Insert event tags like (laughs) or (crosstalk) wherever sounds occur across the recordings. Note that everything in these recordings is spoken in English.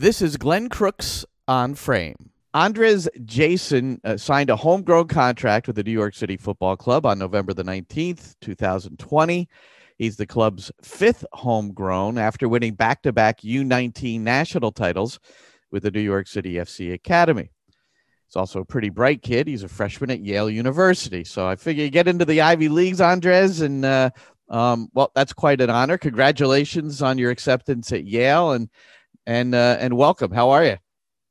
This is Glenn Crooks on Frame. Andres Jasson uh, signed a homegrown contract with the New York City Football Club on November the 19th, 2020. He's the club's fifth homegrown after winning back to back U19 national titles with the New York City FC Academy. He's also a pretty bright kid. He's a freshman at Yale University. So I figure you get into the Ivy Leagues, Andres, and uh, um, well, that's quite an honor. Congratulations on your acceptance at Yale and and uh, and welcome. How are you?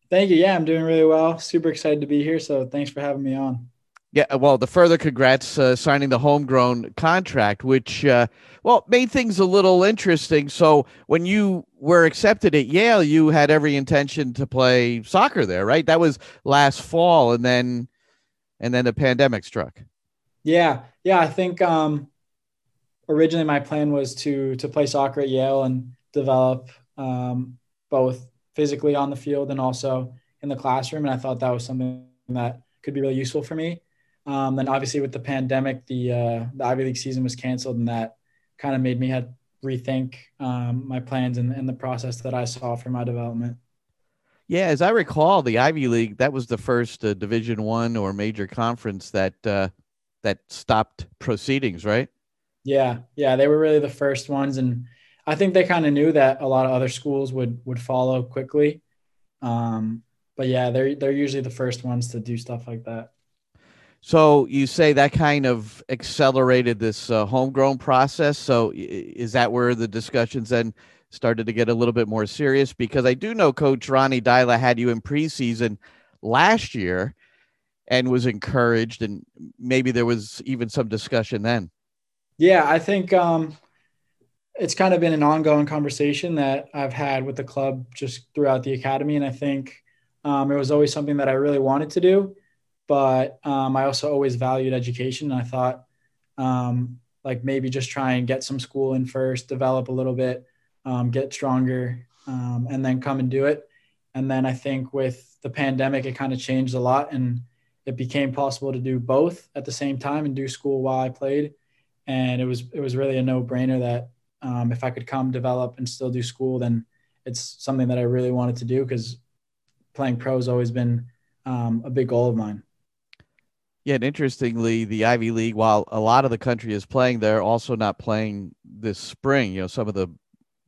Thank you. Yeah, I'm doing really well. Super excited to be here. So thanks for having me on. Yeah, well, the further congrats uh, signing the homegrown contract, which uh, well made things a little interesting. So when you were accepted at Yale, you had every intention to play soccer there, right? That was last fall, and then and then the pandemic struck. Yeah, yeah. I think um, originally my plan was to to play soccer at Yale and develop um, both physically on the field and also in the classroom. And I thought that was something that could be really useful for me. Um, then obviously with the pandemic, the uh, the Ivy League season was canceled, and that kind of made me had rethink um, my plans and, and the process that I saw for my development. Yeah, as I recall, the Ivy League that was the first uh, Division One or major conference that uh, that stopped proceedings, right? Yeah, yeah, they were really the first ones, and I think they kind of knew that a lot of other schools would would follow quickly. Um, but yeah, they're they're usually the first ones to do stuff like that. So you say that kind of accelerated this uh, homegrown process. So is that where the discussions then started to get a little bit more serious? Because I do know Coach Ronnie Deila had you in preseason last year and was encouraged, and maybe there was even some discussion then. Yeah, I think um, it's kind of been an ongoing conversation that I've had with the club just throughout the academy, and I think um, it was always something that I really wanted to do, but um, I also always valued education. And I thought, um, like maybe just try and get some school in first, develop a little bit, um, get stronger, um, and then come and do it. And then I think with the pandemic, it kind of changed a lot, and it became possible to do both at the same time and do school while I played and it was it was really a no brainer that um, if I could come develop and still do school, then it's something that I really wanted to do because playing pro has always been um, a big goal of mine. Yeah, and interestingly, the Ivy League, while a lot of the country is playing, they're also not playing this spring. You know, some of the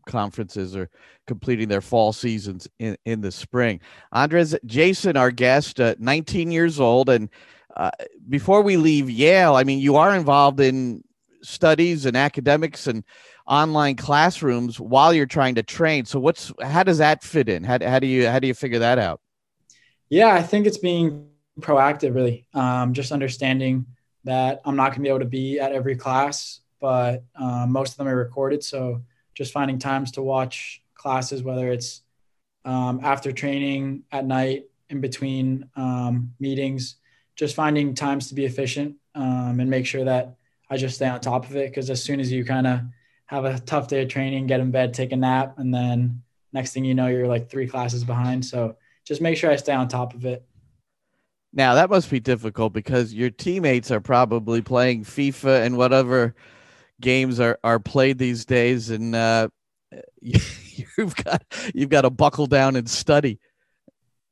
conferences are completing their fall seasons in, in the spring. Andres Jasson, our guest, uh, 19 years old. And uh, before we leave Yale, I mean, you are involved in studies and academics and online classrooms while you're trying to train. So what's how does that fit in? How, how do you how do you figure that out? Yeah, I think it's being proactive, really. Um, just understanding that I'm not going to be able to be at every class, but um, most of them are recorded. So just finding times to watch classes, whether it's um, after training at night, in between um, meetings, just finding times to be efficient um, and make sure that I just stay on top of it because as soon as you kind of have a tough day of training, get in bed, take a nap, and then next thing you know, you're like three classes behind. So just make sure I stay on top of it. Now that must be difficult because your teammates are probably playing FIFA and whatever games are, are played these days, and uh, (laughs) you've got you've got to buckle down and study.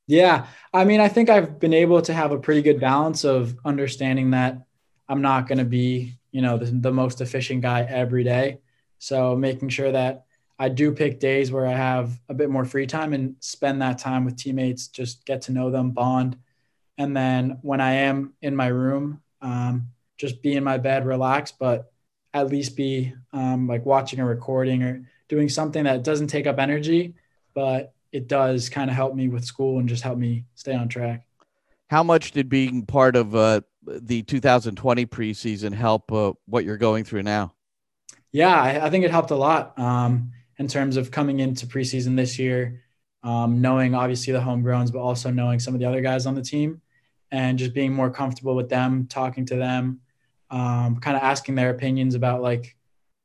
Yeah, I mean, I think I've been able to have a pretty good balance of understanding that I'm not going to be you know, the, the most efficient guy every day. So making sure that I do pick days where I have a bit more free time and spend that time with teammates, just get to know them, bond. And then when I am in my room, um, just be in my bed, relax, but at least be um, like watching a recording or doing something that doesn't take up energy, but it does kind of help me with school and just help me stay on track. How much did being part of uh, the 2020 preseason help uh, what you're going through now? Yeah, I, I think it helped a lot um, in terms of coming into preseason this year, um, knowing obviously the homegrowns, but also knowing some of the other guys on the team and just being more comfortable with them, talking to them, um, kind of asking their opinions about like,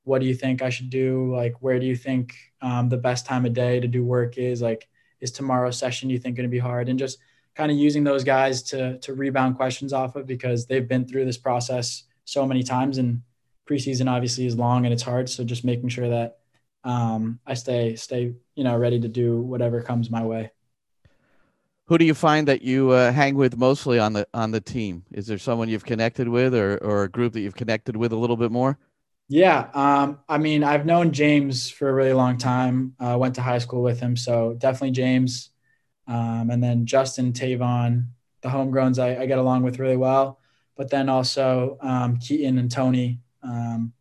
what do you think I should do? Like, where do you think um, the best time of day to do work is? Like, is tomorrow's session you think going to be hard? And just kind of using those guys to to rebound questions off of because they've been through this process so many times and preseason obviously is long and it's hard so just making sure that um, I stay stay you know ready to do whatever comes my way. Who do you find that you uh, hang with mostly on the on the team? Is there someone you've connected with, or or a group that you've connected with a little bit more? Yeah, um, I mean, I've known James for a really long time. I uh, went to high school with him, so definitely James. Um, and then Justin, Tayvon, the homegrowns I, I, get along with really well. But then also um, Keaton and Tony, um,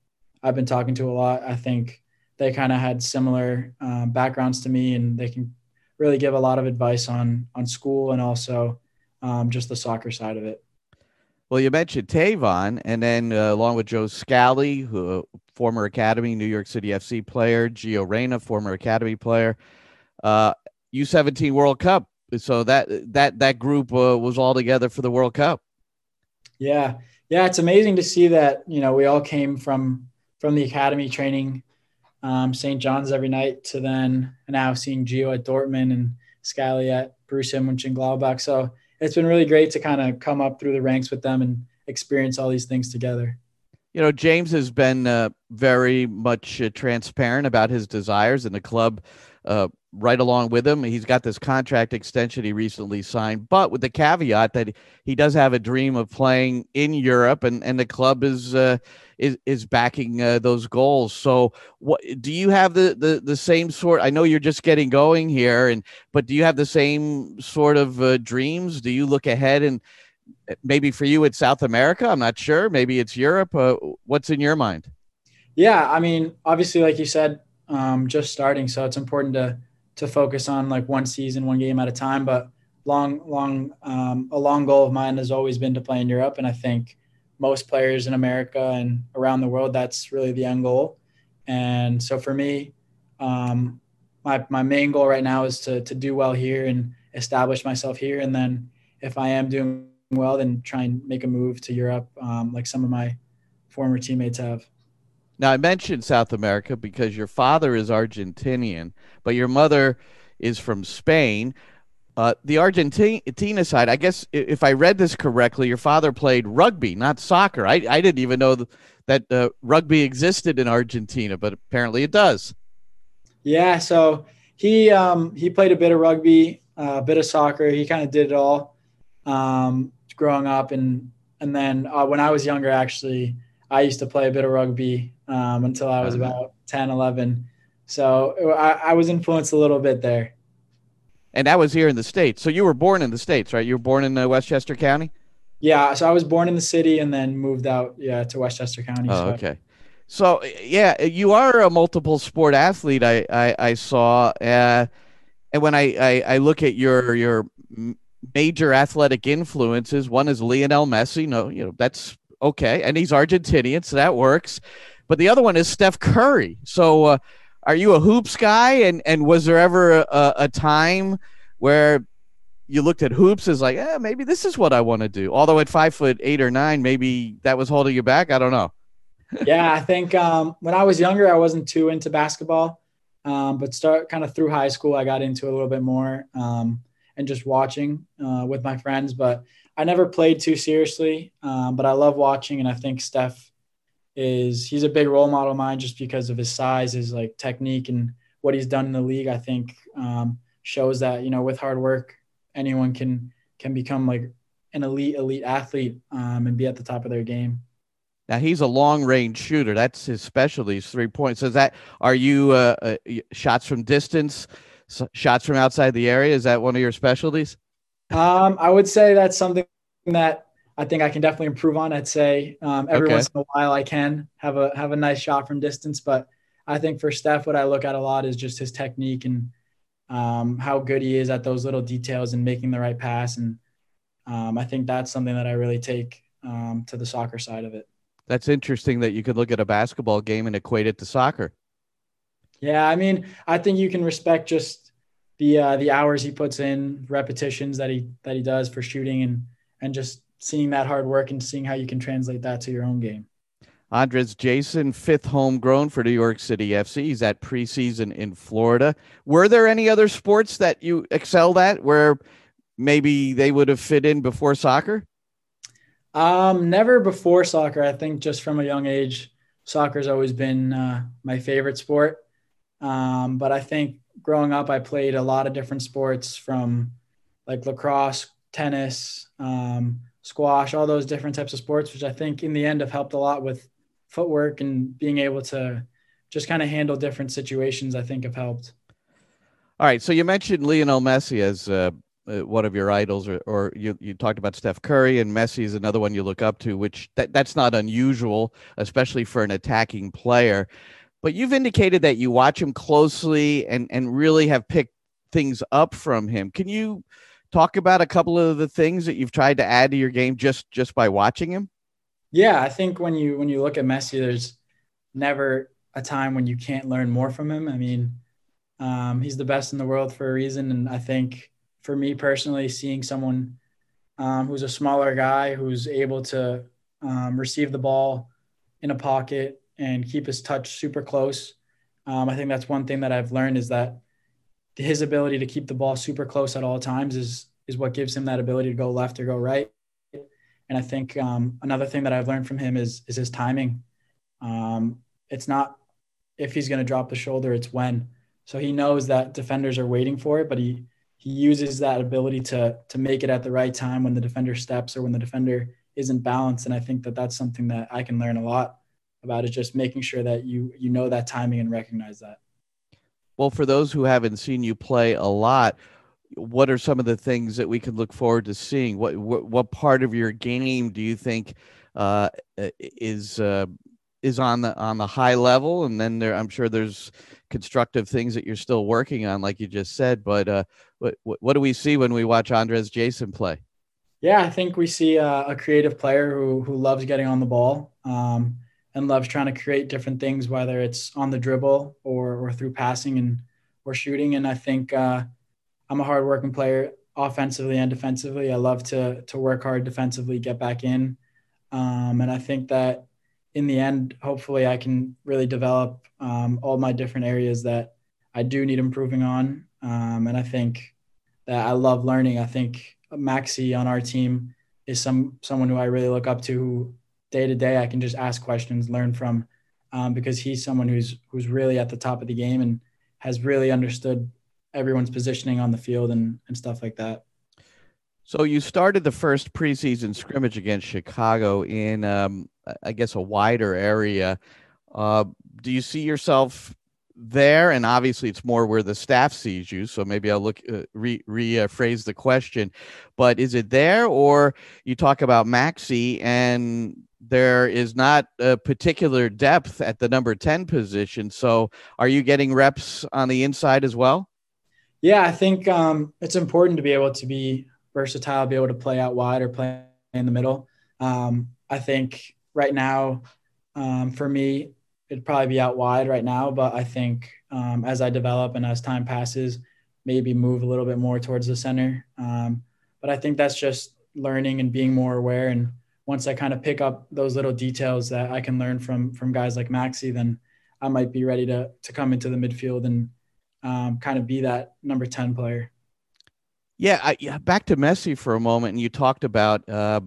I've been talking to a lot. I think they kind of had similar um, backgrounds to me, and they can really give a lot of advice on on school and also um, just the soccer side of it. Well, you mentioned Tayvon, and then uh, along with Joe Scally, who former Academy New York City FC player, Gio Reyna, former Academy player, uh, U17 World Cup. So that that that group uh, was all together for the World Cup. Yeah, yeah, it's amazing to see that. You know, we all came from from the academy training um, St. John's every night to then now seeing Gio at Dortmund and Scally at Borussia Mönchengladbach. So it's been really great to kind of come up through the ranks with them and experience all these things together. You know, James has been uh, very much uh, transparent about his desires, and the club uh, right along with him. He's got this contract extension he recently signed, but with the caveat that he does have a dream of playing in Europe, and and the club is uh, is is backing uh, those goals. So, what do you have the, the the same sort? I know you're just getting going here, and but do you have the same sort of uh, dreams? Do you look ahead and uh, maybe for you it's South America? I'm not sure. Maybe it's Europe. Uh, what's in your mind? Yeah, I mean, obviously, like you said, um, just starting, so it's important to to focus on like one season, one game at a time. But long, long, um, a long goal of mine has always been to play in Europe, and I think most players in America and around the world, that's really the end goal. And so for me, um, my my main goal right now is to to do well here and establish myself here, and then if I am doing well, then try and make a move to Europe, um, like some of my former teammates have. Now, I mentioned South America because your father is Argentinian, but your mother is from Spain. Uh, the Argentina side, I guess, if I read this correctly, your father played rugby, not soccer. I, I didn't even know that uh, rugby existed in Argentina, but apparently it does. Yeah, so he um, he played a bit of rugby, uh, a bit of soccer. He kind of did it all um, growing up, and and then uh, when I was younger, actually, I used to play a bit of rugby um, until I was about 10, 11. So I, I was influenced a little bit there. And that was here in the States. So you were born in the States, right? You were born in uh, Westchester County? Yeah. So I was born in the city and then moved out, yeah, to Westchester County. Oh, so. okay. So yeah, you are a multiple sport athlete. I I, I saw, uh, and when I, I, I look at your your major athletic influences, one is Lionel Messi. No, you know that's okay, and he's Argentinian, so that works. But the other one is Steph Curry. So, uh, are you a hoops guy? And and was there ever a, a time where you looked at hoops as like, eh, maybe this is what I want to do? Although at five foot eight or nine, maybe that was holding you back. I don't know. (laughs) yeah, I think um, when I was younger, I wasn't too into basketball. Um, but start kind of through high school, I got into a little bit more um, and just watching uh, with my friends. But I never played too seriously, um, but I love watching, and I think Steph is he's a big role model of mine just because of his size, his like technique, and what he's done in the league. I think um, shows that you know with hard work, anyone can can become like an elite elite athlete um, and be at the top of their game. Now he's a long range shooter. That's his specialty. Is three points. Is that are you uh, uh, shots from distance, shots from outside the area? Is that one of your specialties? Um, I would say that's something that I think I can definitely improve on. I'd say um, every okay. once in a while I can have a have a nice shot from distance, but I think for Steph, what I look at a lot is just his technique and um, how good he is at those little details and making the right pass. And um, I think that's something that I really take um, to the soccer side of it. That's interesting that you could look at a basketball game and equate it to soccer. Yeah, I mean, I think you can respect just the uh, the hours he puts in, repetitions that he that he does for shooting, and and just seeing that hard work and seeing how you can translate that to your own game. Andres Jasson, fifth homegrown for New York City FC. He's at preseason in Florida. Were there any other sports that you excelled at where maybe they would have fit in before soccer? Um, never before soccer. I think just from a young age, soccer's always been uh, my favorite sport. Um, but I think growing up, I played a lot of different sports from like lacrosse, tennis, um, squash, all those different types of sports, which I think in the end have helped a lot with footwork and being able to just kind of handle different situations. I think have helped. All right, so you mentioned Lionel Messi as uh, uh, one of your idols, or, or you, you talked about Steph Curry, and Messi is another one you look up to, which that, that's not unusual, especially for an attacking player. But you've indicated that you watch him closely and, and really have picked things up from him. Can you talk about a couple of the things that you've tried to add to your game just just by watching him? Yeah, I think when you when you look at Messi, there's never a time when you can't learn more from him. I mean, um, he's the best in the world for a reason, and I think for me personally, seeing someone um, who's a smaller guy who's able to um, receive the ball in a pocket and keep his touch super close, um, I think that's one thing that I've learned is that his ability to keep the ball super close at all times is is what gives him that ability to go left or go right. And I think um, another thing that I've learned from him is is his timing. Um, it's not if he's going to drop the shoulder; it's when. So he knows that defenders are waiting for it, but he he uses that ability to to make it at the right time when the defender steps or when the defender isn't balanced. And I think that that's something that I can learn a lot about is just making sure that you you know that timing and recognize that. Well, for those who haven't seen you play a lot, what are some of the things that we can look forward to seeing? What what, what part of your game do you think uh, is uh, is on the on the high level? And then there, I'm sure there's constructive things that you're still working on, like you just said. But uh, what what do we see when we watch Andres Jasson play? Yeah, I think we see a, a creative player who who loves getting on the ball. Um, and loves trying to create different things, whether it's on the dribble or or through passing and or shooting. And I think uh, I'm a hardworking player, offensively and defensively. I love to to work hard defensively, get back in, um, and I think that in the end, hopefully, I can really develop um, all my different areas that I do need improving on. Um, and I think that I love learning. I think Maxi on our team is some someone who I really look up to, who day to day I can just ask questions, learn from, um, because he's someone who's who's really at the top of the game and has really understood everyone's positioning on the field and and stuff like that. So you started the first preseason scrimmage against Chicago in, um, I guess, a wider area. Uh, do you see yourself there? And obviously, it's more where the staff sees you. So maybe I'll look uh, re rephrase the question. But is it there, or you talk about Maxi and there is not a particular depth at the number 10 position. So are you getting reps on the inside as well? Yeah, I think um, it's important to be able to be versatile, be able to play out wide or play in the middle. Um, I think right now, um, for me, it'd probably be out wide right now, but I think um, as I develop and as time passes, maybe move a little bit more towards the center. Um, but I think that's just learning and being more aware and once I kind of pick up those little details that I can learn from from guys like Maxi, then I might be ready to to come into the midfield and um, kind of be that number ten player. Yeah, I, yeah, back to Messi for a moment, and you talked about uh,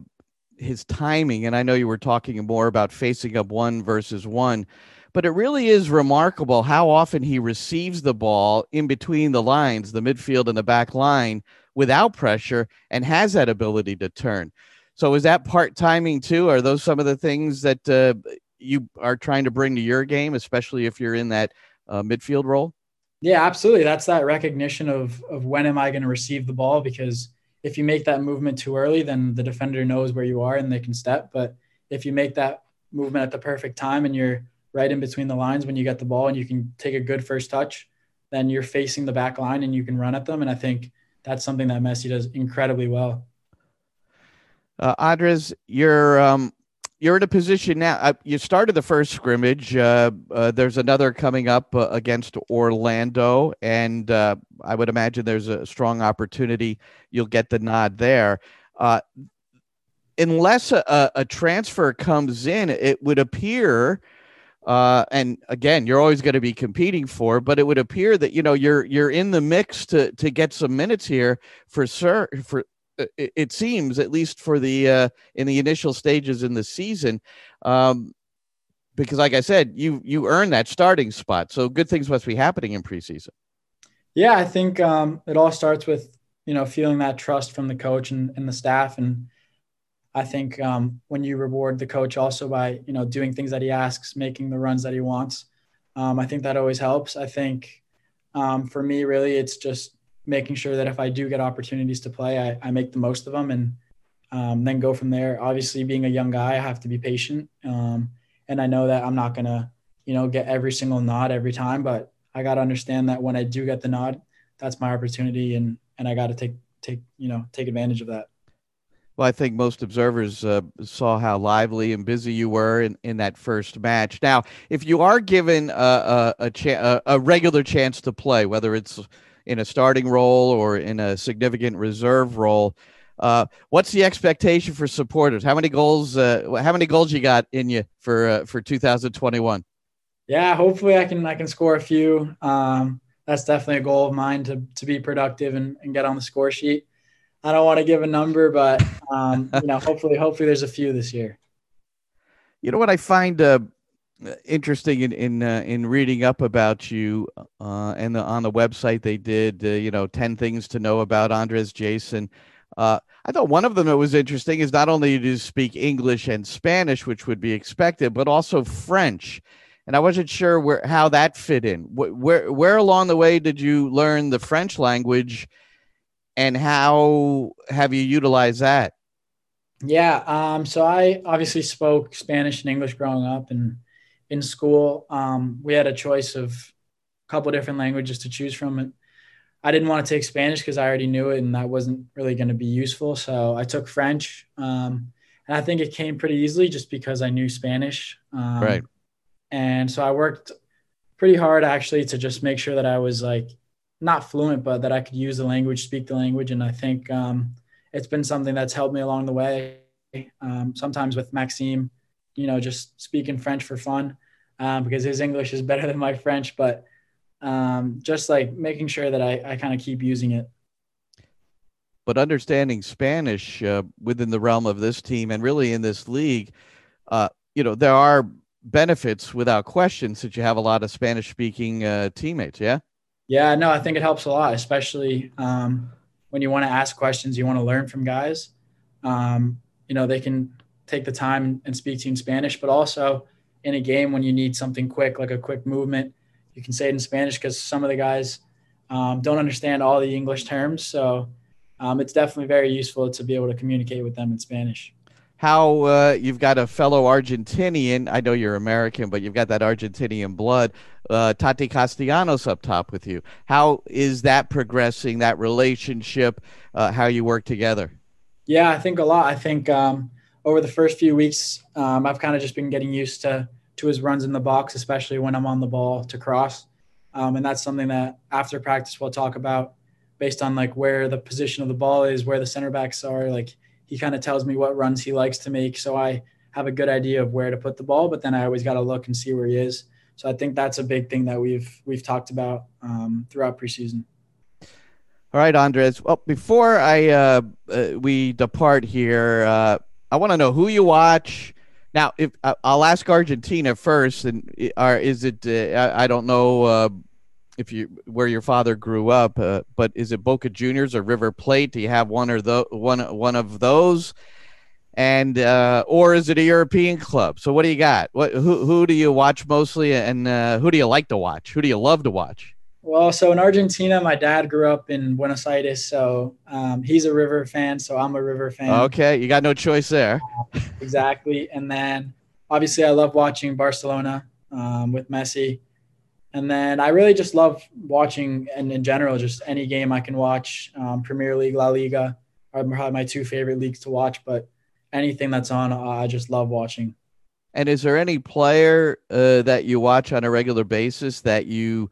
his timing, and I know you were talking more about facing up one versus one, but it really is remarkable how often he receives the ball in between the lines, the midfield and the back line, without pressure, and has that ability to turn. So is that part timing too? Are those some of the things that uh, you are trying to bring to your game, especially if you're in that uh, midfield role? Yeah, absolutely. That's that recognition of of when am I going to receive the ball? Because if you make that movement too early, then the defender knows where you are and they can step. But if you make that movement at the perfect time and you're right in between the lines when you get the ball and you can take a good first touch, then you're facing the back line and you can run at them. And I think that's something that Messi does incredibly well. Uh, Andres, you're um, you're in a position now. Uh, you started the first scrimmage. Uh, uh, there's another coming up uh, against Orlando, and uh, I would imagine there's a strong opportunity you'll get the nod there. Unless a, a, transfer comes in, it would appear. and again, you're always going to be competing for, but it would appear that you know you're you're in the mix to to get some minutes here for sure for it seems at least for the uh, in the initial stages in the season. Um, because, like I said, you you earned that starting spot. So good things must be happening in preseason. Yeah, I think um, it all starts with you know feeling that trust from the coach and, and the staff, and I think um, when you reward the coach also by you know doing things that he asks, making the runs that he wants, um, I think that always helps. I think um, for me, really, it's just making sure that if I do get opportunities to play, I, I make the most of them and um, then go from there. Obviously, being a young guy, I have to be patient, um, and I know that I'm not gonna you know get every single nod every time, but I got to understand that when I do get the nod, that's my opportunity, and and I got to take take you know take advantage of that. Well, I think most observers uh, saw how lively and busy you were in, in that first match. Now, if you are given a a, a, cha- a regular chance to play, whether it's in a starting role or in a significant reserve role, uh, what's the expectation for supporters? How many goals? Uh, how many goals you got in you for uh, for 2021? yeah, hopefully I can I can score a few. Um, that's definitely a goal of mine to to be productive and, and get on the score sheet. I don't want to give a number, but um, you know, hopefully, hopefully there's a few this year. You know what I find uh, interesting in in uh, in reading up about you uh, and the, on the website they did, uh, you know, ten things to know about Andres Jasson. Uh, I thought one of them that was interesting is not only do you speak English and Spanish, which would be expected, but also French and I wasn't sure where how that fit in. Where where along the way did you learn the French language, and how have you utilized that? Yeah, um, so I obviously spoke Spanish and English growing up, and in school um, we had a choice of a couple different languages to choose from. And I didn't want to take Spanish because I already knew it, and that wasn't really going to be useful. So I took French, um, and I think it came pretty easily just because I knew Spanish. Um, right and so I worked pretty hard actually to just make sure that I was like not fluent, but that I could use the language, speak the language. And I think um, it's been something that's helped me along the way. Um, sometimes with Maxime, you know, just speaking French for fun um, because his English is better than my French, but um, just like making sure that I, I kind of keep using it. But understanding Spanish uh, within the realm of this team and really in this league, uh, you know, there are benefits without question since you have a lot of Spanish speaking uh, teammates. Yeah. Yeah, no, I think it helps a lot, especially um, when you want to ask questions, you want to learn from guys. Um, you know, they can take the time and speak to you in Spanish, but also in a game when you need something quick, like a quick movement, you can say it in Spanish because some of the guys um, don't understand all the English terms. So um, it's definitely very useful to be able to communicate with them in Spanish how uh, you've got a fellow Argentinian. I know you're American, but you've got that Argentinian blood. Uh, Tati Castellanos up top with you. How is that progressing? That relationship? Uh, how you work together? Yeah, I think a lot. I think um, over the first few weeks, um, I've kind of just been getting used to to his runs in the box, especially when I'm on the ball to cross. Um, and that's something that after practice we'll talk about based on like where the position of the ball is, where the center backs are, like he kind of tells me what runs he likes to make. So I have a good idea of where to put the ball, but then I always got to look and see where he is. So I think that's a big thing that we've we've talked about um, throughout preseason. All right, Andres. Well, before I uh, uh, we depart here, uh, I want to know who you watch. Now, if I'll ask Argentina first, and are is it? Uh, I, I, don't know uh, if you where your father grew up, uh, but is it Boca Juniors or River Plate? Do you have one or the one one of those? And uh, or is it a European club? So what do you got? What who who do you watch mostly, and uh, who do you like to watch? Who do you love to watch? Well, so in Argentina, my dad grew up in Buenos Aires, so um, he's a River fan, so I'm a River fan. Okay, you got no choice there. (laughs) exactly, and then obviously I love watching Barcelona um, with Messi. And then I really just love watching, and in general, just any game I can watch. Um, Premier League, La Liga are probably my two favorite leagues to watch, but anything that's on, uh, I just love watching. And is there any player uh, that you watch on a regular basis that you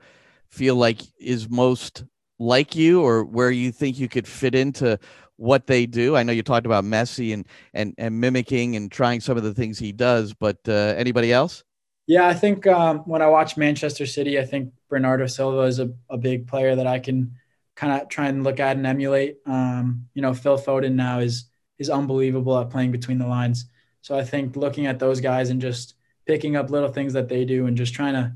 feel like is most like you, or where you think you could fit into what they do? I know you talked about Messi and and and mimicking and trying some of the things he does, but uh, anybody else? Yeah, I think um, when I watch Manchester City, I think Bernardo Silva is a, a big player that I can kind of try and look at and emulate. Um, you know, Phil Foden now is is unbelievable at playing between the lines. So I think looking at those guys and just picking up little things that they do and just trying to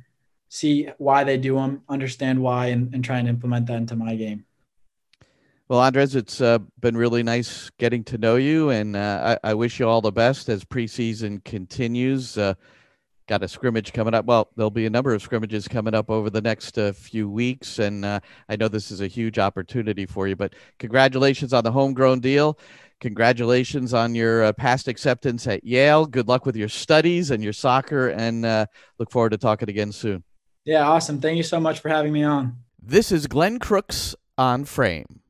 see why they do them, understand why, and, and try and implement that into my game. Well, Andres, it's uh, been really nice getting to know you, and uh, I, I, wish you all the best as preseason continues. Uh, got a scrimmage coming up. Well, there'll be a number of scrimmages coming up over the next uh, few weeks, and uh, I know this is a huge opportunity for you. But congratulations on the homegrown deal. Congratulations on your uh, past acceptance at Yale. Good luck with your studies and your soccer, and look forward to talking again soon. Yeah, awesome. Thank you so much for having me on. This is Glenn Crooks on Frame.